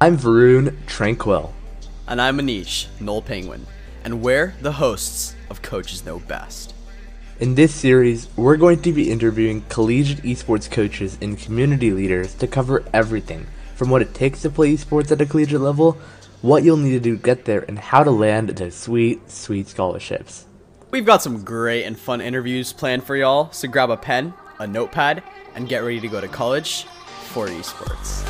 I'm Varun Tranquil. And I'm Anish, Noel Penguin. And we're the hosts of Coaches Know Best. In this series, we're going to be interviewing collegiate esports coaches and community leaders to cover everything from what it takes to play esports at a collegiate level, what you'll need to do to get there, and how to land those sweet, sweet scholarships. We've got some great and fun interviews planned for y'all, so grab a pen, a notepad, and get ready to go to college for esports.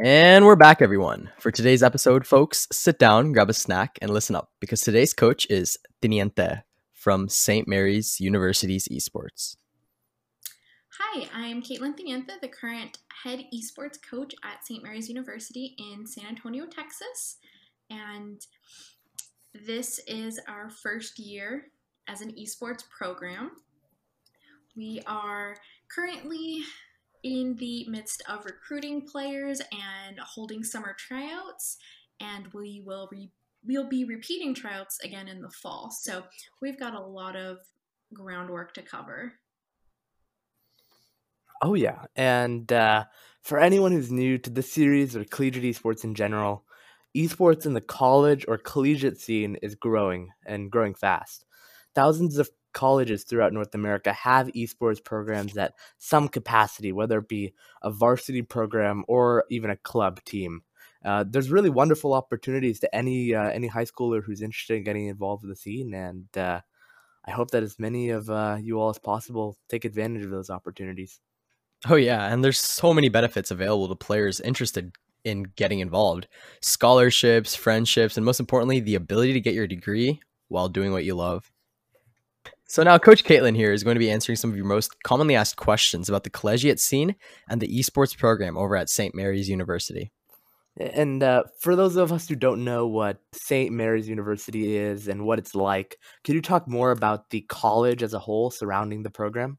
And we're back, everyone. For today's episode, folks, sit down, grab a snack, and listen up because today's coach is Tiniente from St. Mary's University's Esports. Hi, I'm Caitlin Tiniente, the current head esports coach at St. Mary's University in San Antonio, Texas. And this is our first year as an esports program. We are currently in the midst of recruiting players and holding summer tryouts, and we will re- we'll be repeating tryouts again in the fall. So we've got a lot of groundwork to cover. Oh yeah, and uh, for anyone who's new to the series or collegiate esports in general, esports in the college or collegiate scene is growing and growing fast. Thousands of colleges throughout North America have esports programs at some capacity, whether it be a varsity program or even a club team. Uh, there's really wonderful opportunities to any uh, any high schooler who's interested in getting involved with the scene, and uh, I hope that as many of uh, you all as possible take advantage of those opportunities. Oh yeah, and there's so many benefits available to players interested in getting involved: scholarships, friendships, and most importantly, the ability to get your degree while doing what you love. So now Coach Caitlin here is going to be answering some of your most commonly asked questions about the collegiate scene and the esports program over at St. Mary's University. And uh, for those of us who don't know what St. Mary's University is and what it's like, could you talk more about the college as a whole surrounding the program?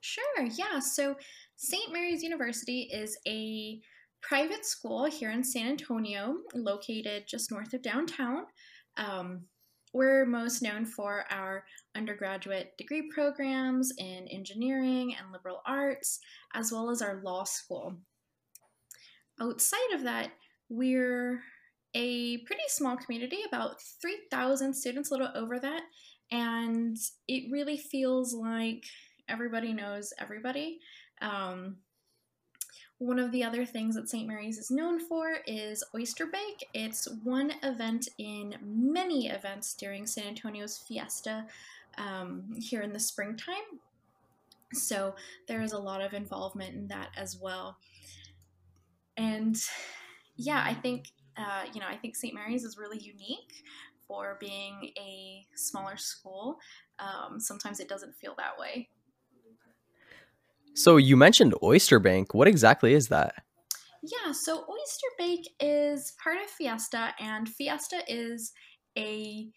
Sure, yeah. So St. Mary's University is a private school here in San Antonio, located just north of downtown. Um, we're most known for our undergraduate degree programs in engineering and liberal arts, as well as our law school. Outside of that, we're a pretty small community, about 3,000 students, a little over that, and it really feels like everybody knows everybody. Um, one of the other things that St. Mary's is known for is Oyster Bake. It's one event in many events during San Antonio's fiesta um, here in the springtime. So there is a lot of involvement in that as well. And yeah, I think uh, you know I think St. Mary's is really unique for being a smaller school. Um, sometimes it doesn't feel that way. So you mentioned Oyster Bake. What exactly is that? Yeah, so Oyster Bake is part of Fiesta, and Fiesta is a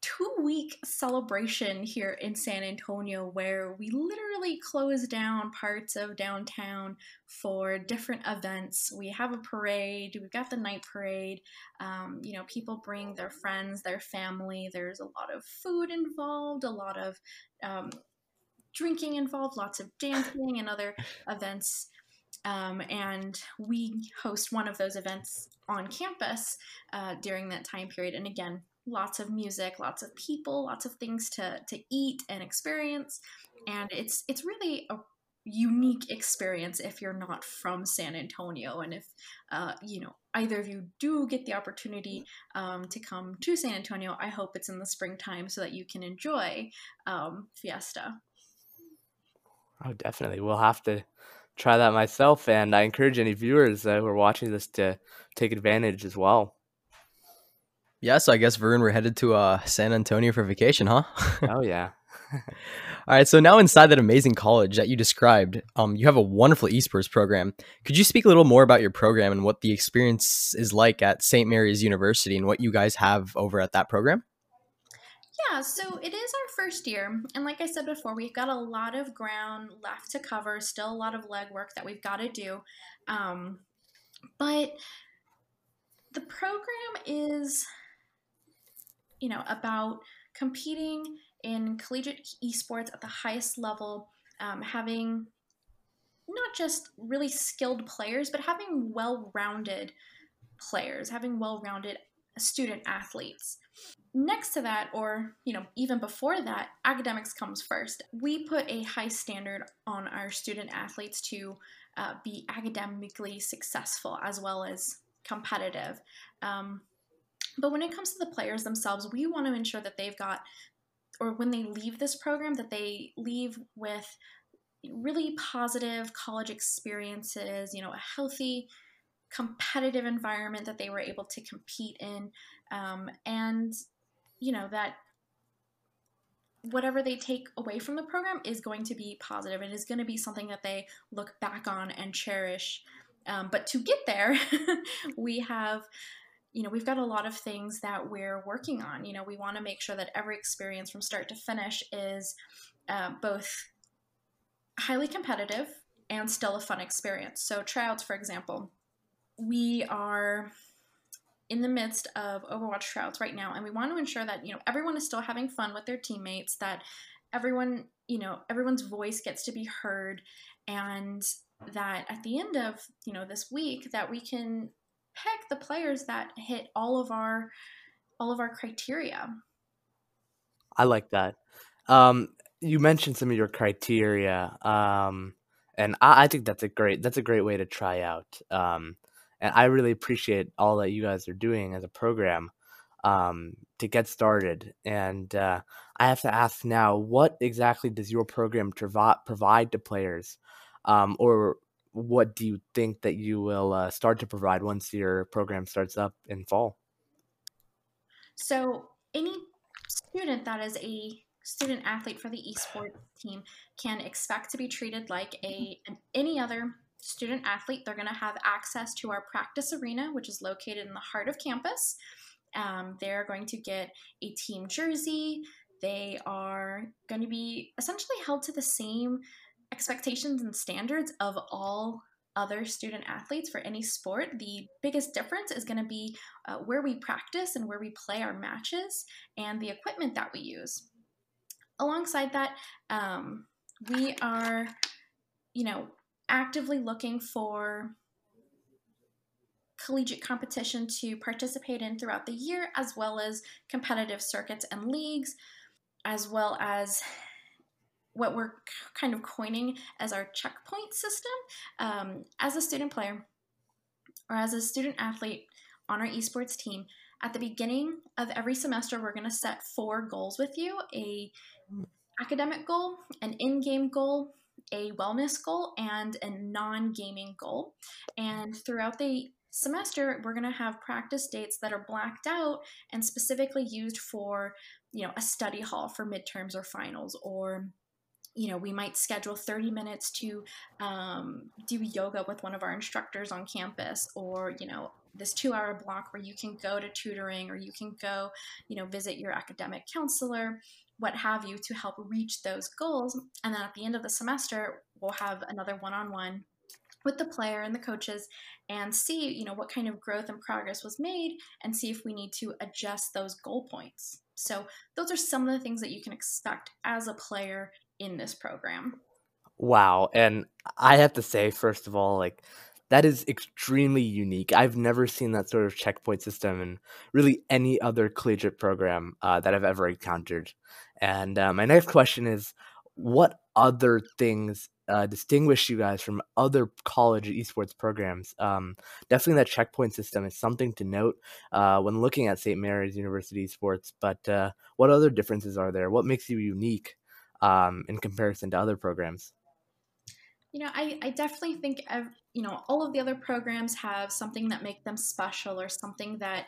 two week celebration here in San Antonio where we literally close down parts of downtown for different events. We have a parade, we've got the night parade. Um, you know, people bring their friends, their family. There's a lot of food involved, a lot of um, drinking involved, lots of dancing and other events. Um, and we host one of those events on campus uh, during that time period. And again, lots of music, lots of people, lots of things to to eat and experience. And it's it's really a unique experience if you're not from San Antonio and if uh, you know either of you do get the opportunity um, to come to San Antonio I hope it's in the springtime so that you can enjoy um, Fiesta Oh, definitely. We'll have to try that myself, and I encourage any viewers uh, who are watching this to take advantage as well. Yeah, so I guess Varun, we're headed to uh, San Antonio for vacation, huh? oh yeah. All right, so now inside that amazing college that you described, um, you have a wonderful esports program. Could you speak a little more about your program and what the experience is like at St. Mary's University and what you guys have over at that program? Yeah, so it is our first year. And like I said before, we've got a lot of ground left to cover, still a lot of legwork that we've got to do. Um, but the program is, you know, about competing in collegiate esports at the highest level, um, having not just really skilled players, but having well rounded players, having well rounded student athletes. Next to that, or you know, even before that, academics comes first. We put a high standard on our student athletes to uh, be academically successful as well as competitive. Um, but when it comes to the players themselves, we want to ensure that they've got, or when they leave this program, that they leave with really positive college experiences, you know, a healthy, competitive environment that they were able to compete in. Um, and, you know, that whatever they take away from the program is going to be positive and is going to be something that they look back on and cherish. Um, but to get there, we have, you know, we've got a lot of things that we're working on. You know, we want to make sure that every experience from start to finish is uh, both highly competitive and still a fun experience. So, tryouts, for example, we are in the midst of Overwatch tryouts right now, and we want to ensure that you know everyone is still having fun with their teammates, that everyone you know everyone's voice gets to be heard, and that at the end of you know this week that we can pick the players that hit all of our all of our criteria. I like that. Um, you mentioned some of your criteria, um, and I, I, think that's a great that's a great way to try out. Um, and I really appreciate all that you guys are doing as a program um, to get started. And uh, I have to ask now, what exactly does your program provi- provide to players, um, or what do you think that you will uh, start to provide once your program starts up in fall? So any student that is a student athlete for the esports team can expect to be treated like a any other student athlete. They're going to have access to our practice arena, which is located in the heart of campus. Um, they're going to get a team jersey. They are going to be essentially held to the same expectations and standards of all other student athletes for any sport. The biggest difference is going to be uh, where we practice and where we play our matches and the equipment that we use. Alongside that, um, we are, you know, actively looking for collegiate competition to participate in throughout the year, as well as competitive circuits and leagues, as well as what we're kind of coining as our checkpoint system. Um, as a student player or as a student athlete on our esports team, at the beginning of every semester, we're going to set four goals with you a academic goal, an in-game goal, a wellness goal, and a non-gaming goal. And throughout the semester, we're going to have practice dates that are blacked out and specifically used for, you know, a study hall for midterms or finals. Or you know, we might schedule 30 minutes to um, do yoga with one of our instructors on campus, or, you know, this two hour block where you can go to tutoring or you can go, you know, visit your academic counselor what have you, to help reach those goals. And then at the end of the semester, we'll have another one on one with the player and the coaches and see you know what kind of growth and progress was made and see if we need to adjust those goal points. So those are some of the things that you can expect as a player in this program. Wow. And i have to say first of all like that is extremely unique. I've never seen that sort of checkpoint system in really any other collegiate program uh, that I've ever encountered. And uh, my next question is what other things uh, distinguish you guys from other college esports programs? Um, definitely that checkpoint system is something to note uh, when looking at St. Mary's University sports. But uh, what other differences are there? What makes you unique um, in comparison to other programs? You know, I, I definitely think, you know, all of the other programs have something that make them special or something that,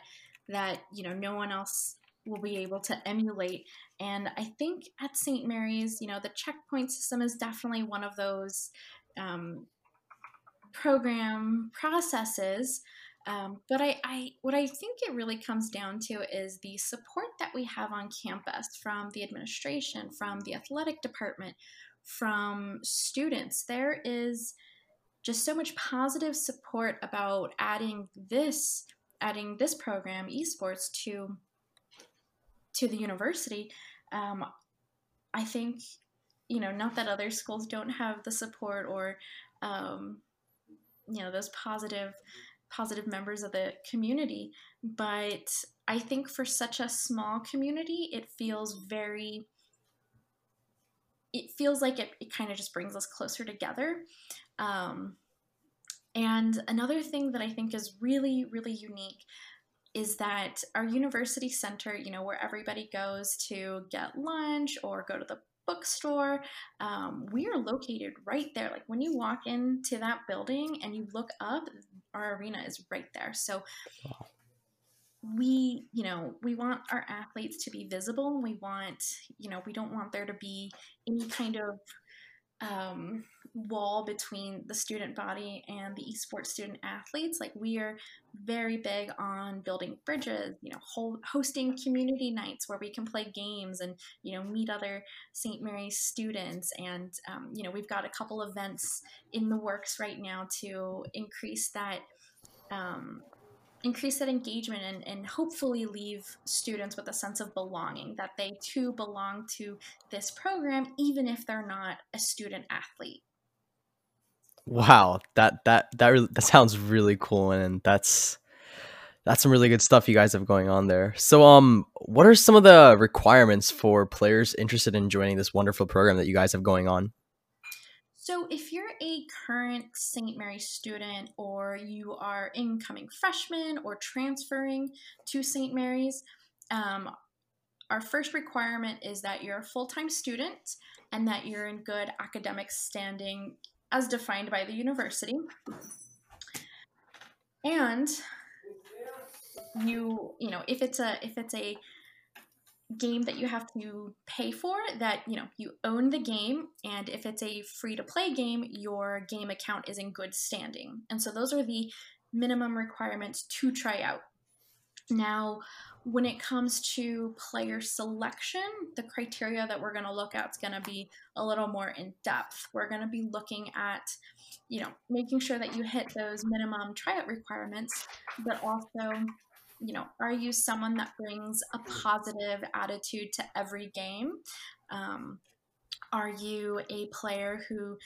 that, you know, no one else will be able to emulate. And I think at St. Mary's, you know, the checkpoint system is definitely one of those um, program processes Um, but I, I, what I think it really comes down to is the support that we have on campus from the administration, from the athletic department, from students. There is just so much positive support about adding this, adding this program, esports, to to the university. Um, I think, you know, not that other schools don't have the support or, um, you know, those positive positive members of the community. But I think for such a small community, it feels very, it feels like it, it kind of just brings us closer together. Um, and another thing that I think is really, really unique is that our university center, you know, where everybody goes to get lunch or go to the bookstore. Um, we are located right there. Like when you walk into that building and you look up, our arena is right there. So we, you know, we want our athletes to be visible. We want, you know, we don't want there to be any kind of um, wall between the student body and the esports student athletes. Like we are very big on building bridges, you know, hold, hosting community nights where we can play games and you know meet other St. Mary's students. And um, you know we've got a couple events in the works right now to increase that. Um, increase that engagement and, and hopefully leave students with a sense of belonging that they too belong to this program even if they're not a student athlete. Wow that that that that sounds really cool and that's that's some really good stuff you guys have going on there. So um what are some of the requirements for players interested in joining this wonderful program that you guys have going on so, if you're a current St. Mary student or you are incoming freshman or transferring to St. Mary's, um, our first requirement is that you're a full time student and that you're in good academic standing as defined by the university. And you, you know, if it's a if it's a game that you have to pay for that you know you own the game and if it's a free to play game your game account is in good standing. And so those are the minimum requirements to try out. Now when it comes to player selection the criteria that we're going to look at is going to be a little more in depth. We're going to be looking at you know making sure that you hit those minimum tryout requirements but also you know, are you someone that brings a positive attitude to every game? Um, are you a player who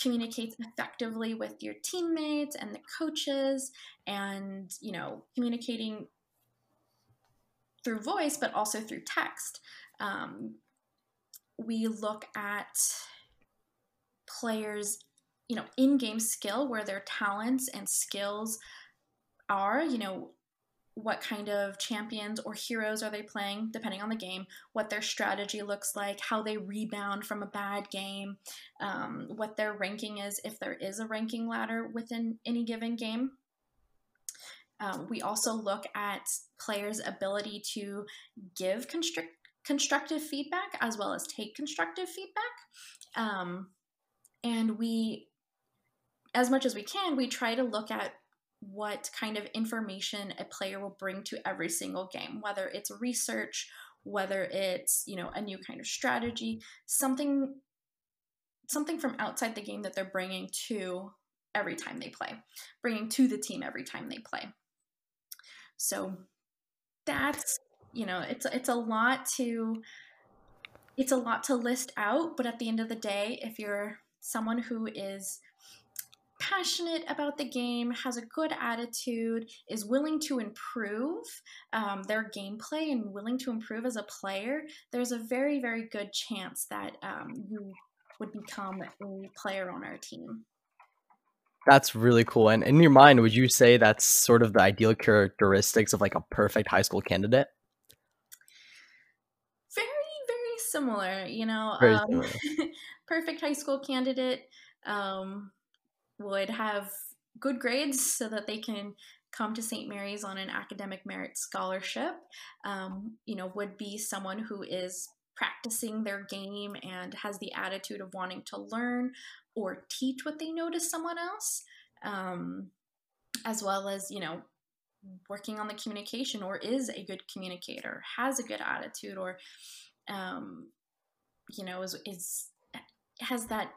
communicates effectively with your teammates and the coaches and, you know, communicating through voice, but also through text? Um, we look at players, you know, in game skill where their talents and skills are, you know, what kind of champions or heroes are they playing, depending on the game, what their strategy looks like, how they rebound from a bad game, um, what their ranking is, if there is a ranking ladder within any given game. Um, we also look at players' ability to give construct- constructive feedback as well as take constructive feedback. Um, and we, as much as we can, we try to look at what kind of information a player will bring to every single game, whether it's research, whether it's, you know, a new kind of strategy, something something from outside the game that they're bringing to every time they play, bringing to the team every time they play. So that's, you know, it's it's a lot to it's a lot to list out, but at the end of the day, if you're someone who is passionate about the game, has a good attitude, is willing to improve um, their gameplay and willing to improve as a player, there's a very, very good chance that um, you would become a player on our team. That's really cool. And in your mind, would you say that's sort of the ideal characteristics of like a perfect high school candidate? Very, very similar. You know, um, similar. perfect high school candidate. Um, would have good grades so that they can come to St. Mary's on an academic merit scholarship, um, you know, would be someone who is practicing their game and has the attitude of wanting to learn or teach what they know to someone else. Um, as well as, you know, working on the communication or is a good communicator, has a good attitude, or, um, you know, is, is has that,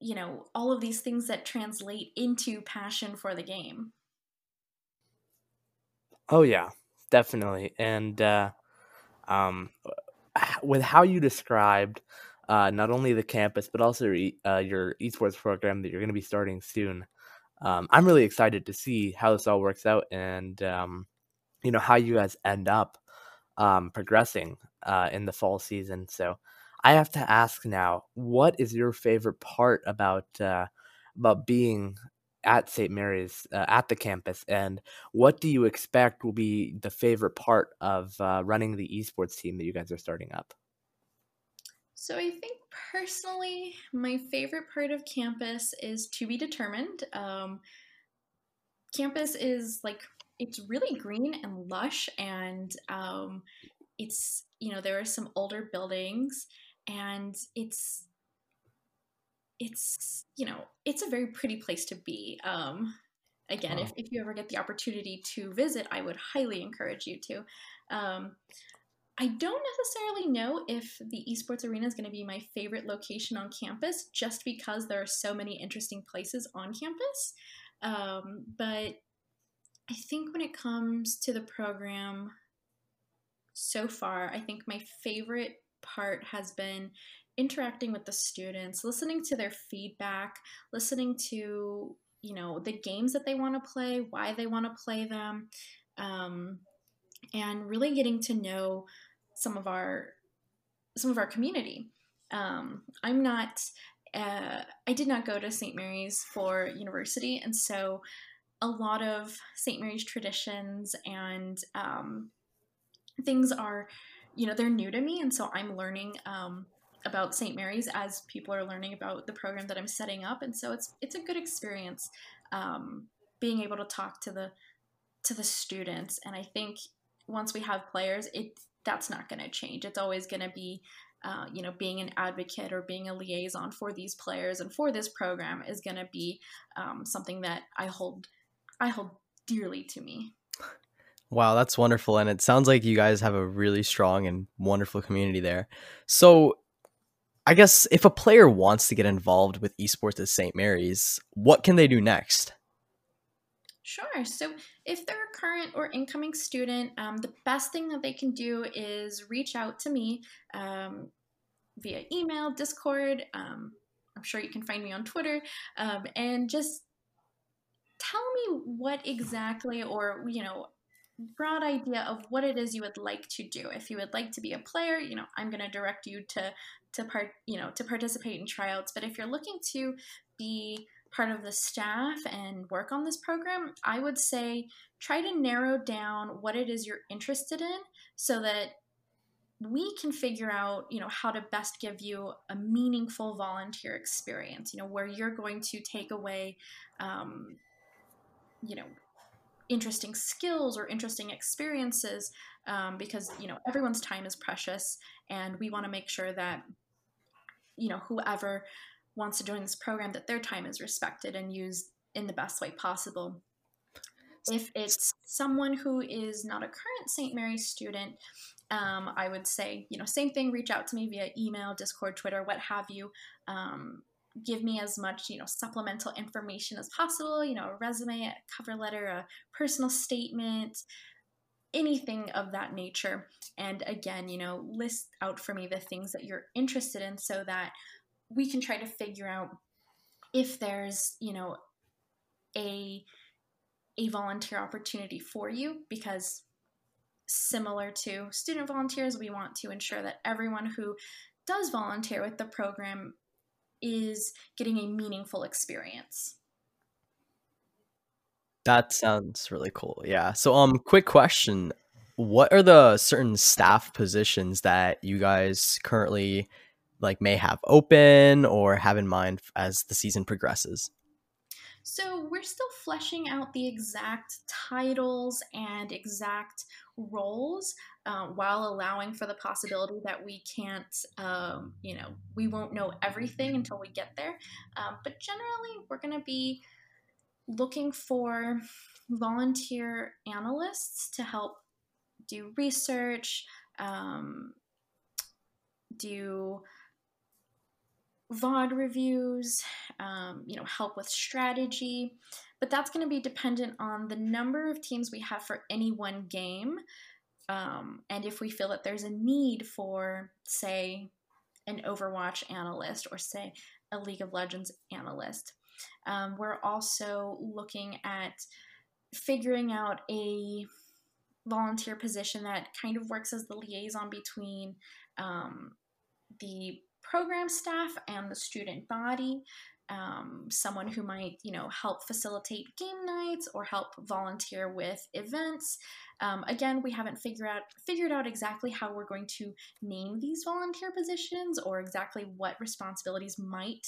you know, all of these things that translate into passion for the game. Oh yeah, definitely. And uh, um, with how you described uh, not only the campus but also your, uh, your esports program that you're going to be starting soon, um, I'm really excited to see how this all works out and um, you know how you guys end up um, progressing uh, in the fall season. So I have to ask now, what is your favorite part about uh, about being at St. Mary's uh, at the campus, and what do you expect will be the favorite part of uh, running the esports team that you guys are starting up? So I think personally, my favorite part of campus is to be determined. Um, campus is like it's really green and lush, and um, it's you know there are some older buildings, and it's it's you know it's a very pretty place to be. Um again if, if you ever get the opportunity to visit i would highly encourage you to. Um i don't necessarily know if the esports arena is going to be my favorite location on campus just because there are so many interesting places on campus. Um, but i think when it comes to the program so far i think my favorite part has been interacting with the students, listening to their feedback, listening to you know the games that they want to play, why they want to play them, um, and really getting to know some of our some of our community. Um, I'm not. Uh, I did not go to St. Mary's for university, and so a lot of St. Mary's traditions and um, things are, you know, they're new to me, and so I'm learning um, about St. Mary's as people are learning about the program that I'm setting up, and so it's it's a good experience um, being able to talk to the to the students. And I think once we have players, it that's not going to change. It's always going to be uh, you know, being an advocate or being a liaison for these players and for this program is going to be um, something that I hold, I hold dearly to me. Wow, that's wonderful, and it sounds like you guys have a really strong and wonderful community there. So, I guess if a player wants to get involved with esports at St. Mary's, what can they do next? Sure. So, if they're a current or incoming student, um, the best thing that they can do is reach out to me um, via email, Discord. Um, I'm sure you can find me on Twitter, um, and just tell me what exactly, or you know, broad idea of what it is you would like to do. If you would like to be a player, you know, I'm going to direct you to to part, you know, to participate in tryouts. But if you're looking to be part of the staff and work on this program, I would say try to narrow down what it is you're interested in so that we can figure out you know how to best give you a meaningful volunteer experience you know where you're going to take away um, you know interesting skills or interesting experiences um, because you know everyone's time is precious and we want to make sure that you know whoever wants to join this program that their time is respected and used in the best way possible. If it's someone who is not a current st mary's student um, i would say you know same thing reach out to me via email discord twitter what have you. Um, give me as much you know supplemental information as possible you know a resume a cover letter a personal statement anything of that nature. And again you know list out for me the things that you're interested in so that we can try to figure out if there's you know a a volunteer opportunity for you because similar to student volunteers we want to ensure that everyone who does volunteer with the program is getting a meaningful experience. That sounds really cool. Yeah. So um quick question. What are the certain staff positions that you guys currently like may have open or have in mind as the season progresses? So we're still fleshing out the exact titles and exact roles uh, while allowing for the possibility that we can't, um, you know, we won't know everything until we get there. Um, but generally, we're going to be looking for volunteer analysts to help do research, um, do VOD reviews, um, you know, help with strategy, but that's going to be dependent on the number of teams we have for any one game. Um, and if we feel that there's a need for, say, an Overwatch analyst or, say, a League of Legends analyst. Um, we're also looking at figuring out a volunteer position that kind of works as the liaison between um, the program staff and the student body. Um, someone who might, you know, help facilitate game nights or help volunteer with events. Um, again, we haven't figured out figured out exactly how we're going to name these volunteer positions or exactly what responsibilities might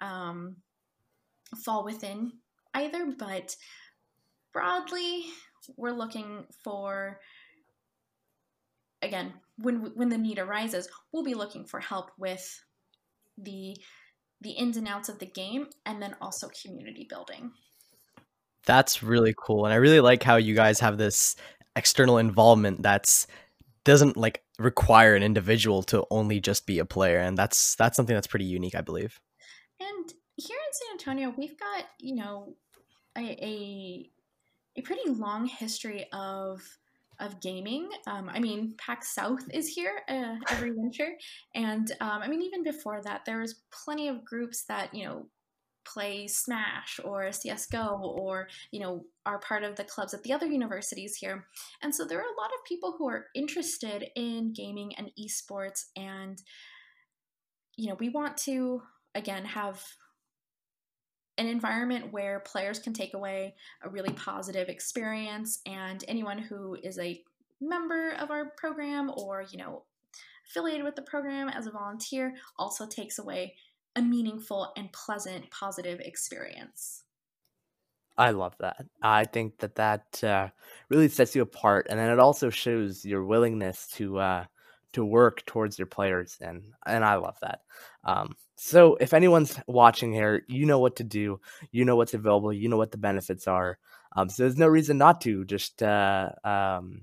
um, fall within either. But broadly, we're looking for again when when the need arises, we'll be looking for help with the the ins and outs of the game and then also community building. That's really cool. And I really like how you guys have this external involvement that's doesn't like require an individual to only just be a player and that's that's something that's pretty unique, I believe. And here in San Antonio, we've got, you know, a, a, a pretty long history of of gaming. Um, I mean, PAX South is here uh, every winter, and um, I mean, even before that, there was plenty of groups that you know play Smash or CS:GO or you know are part of the clubs at the other universities here, and so there are a lot of people who are interested in gaming and esports, and you know, we want to again have an environment where players can take away a really positive experience and anyone who is a member of our program or you know affiliated with the program as a volunteer also takes away a meaningful and pleasant positive experience i love that i think that that uh, really sets you apart and then it also shows your willingness to uh, to work towards your players and and I love that. Um, so if anyone's watching here, you know what to do, you know what's available, you know what the benefits are. Um, so there's no reason not to just uh, um,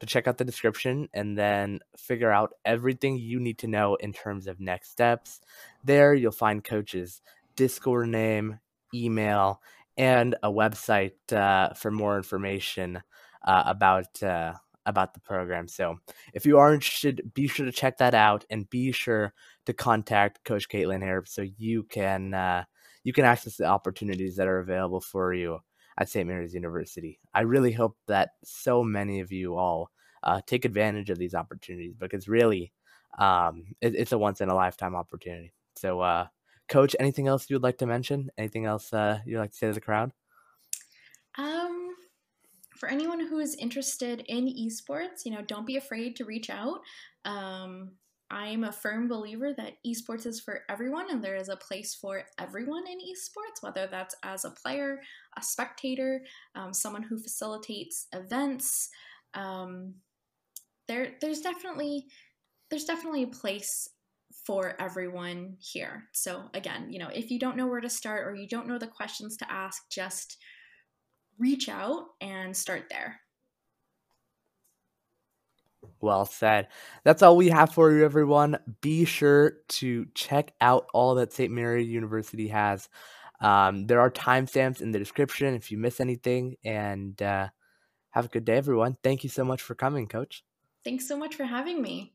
to check out the description and then figure out everything you need to know in terms of next steps. There you'll find coaches, Discord name, email, and a website uh, for more information uh, about uh, about the program. So if you are interested, be sure to check that out and be sure to contact Coach Caitlin here so you can uh, you can access the opportunities that are available for you at St. Mary's University. I really hope that so many of you all uh, take advantage of these opportunities because really um, it, it's a once in a lifetime opportunity. So, uh, Coach, anything else you would like to mention? Anything else uh, you'd like to say to the crowd? Um, for anyone who is interested in esports, you know, don't be afraid to reach out. Um, I'm a firm believer that esports is for everyone and there is a place for everyone in esports, whether that's as a player, a spectator, um, someone who facilitates events. Um, there, there's definitely there's definitely a place for everyone here. So again, you know, if you don't know where to start or you don't know the questions to ask, just reach out and start there. Well said. That's all we have for you, everyone. Be sure to check out all that St. Mary University has. Um, there are timestamps in the description if you miss anything. And uh, have a good day, everyone. Thank you so much for coming, Coach. Thanks so much for having me.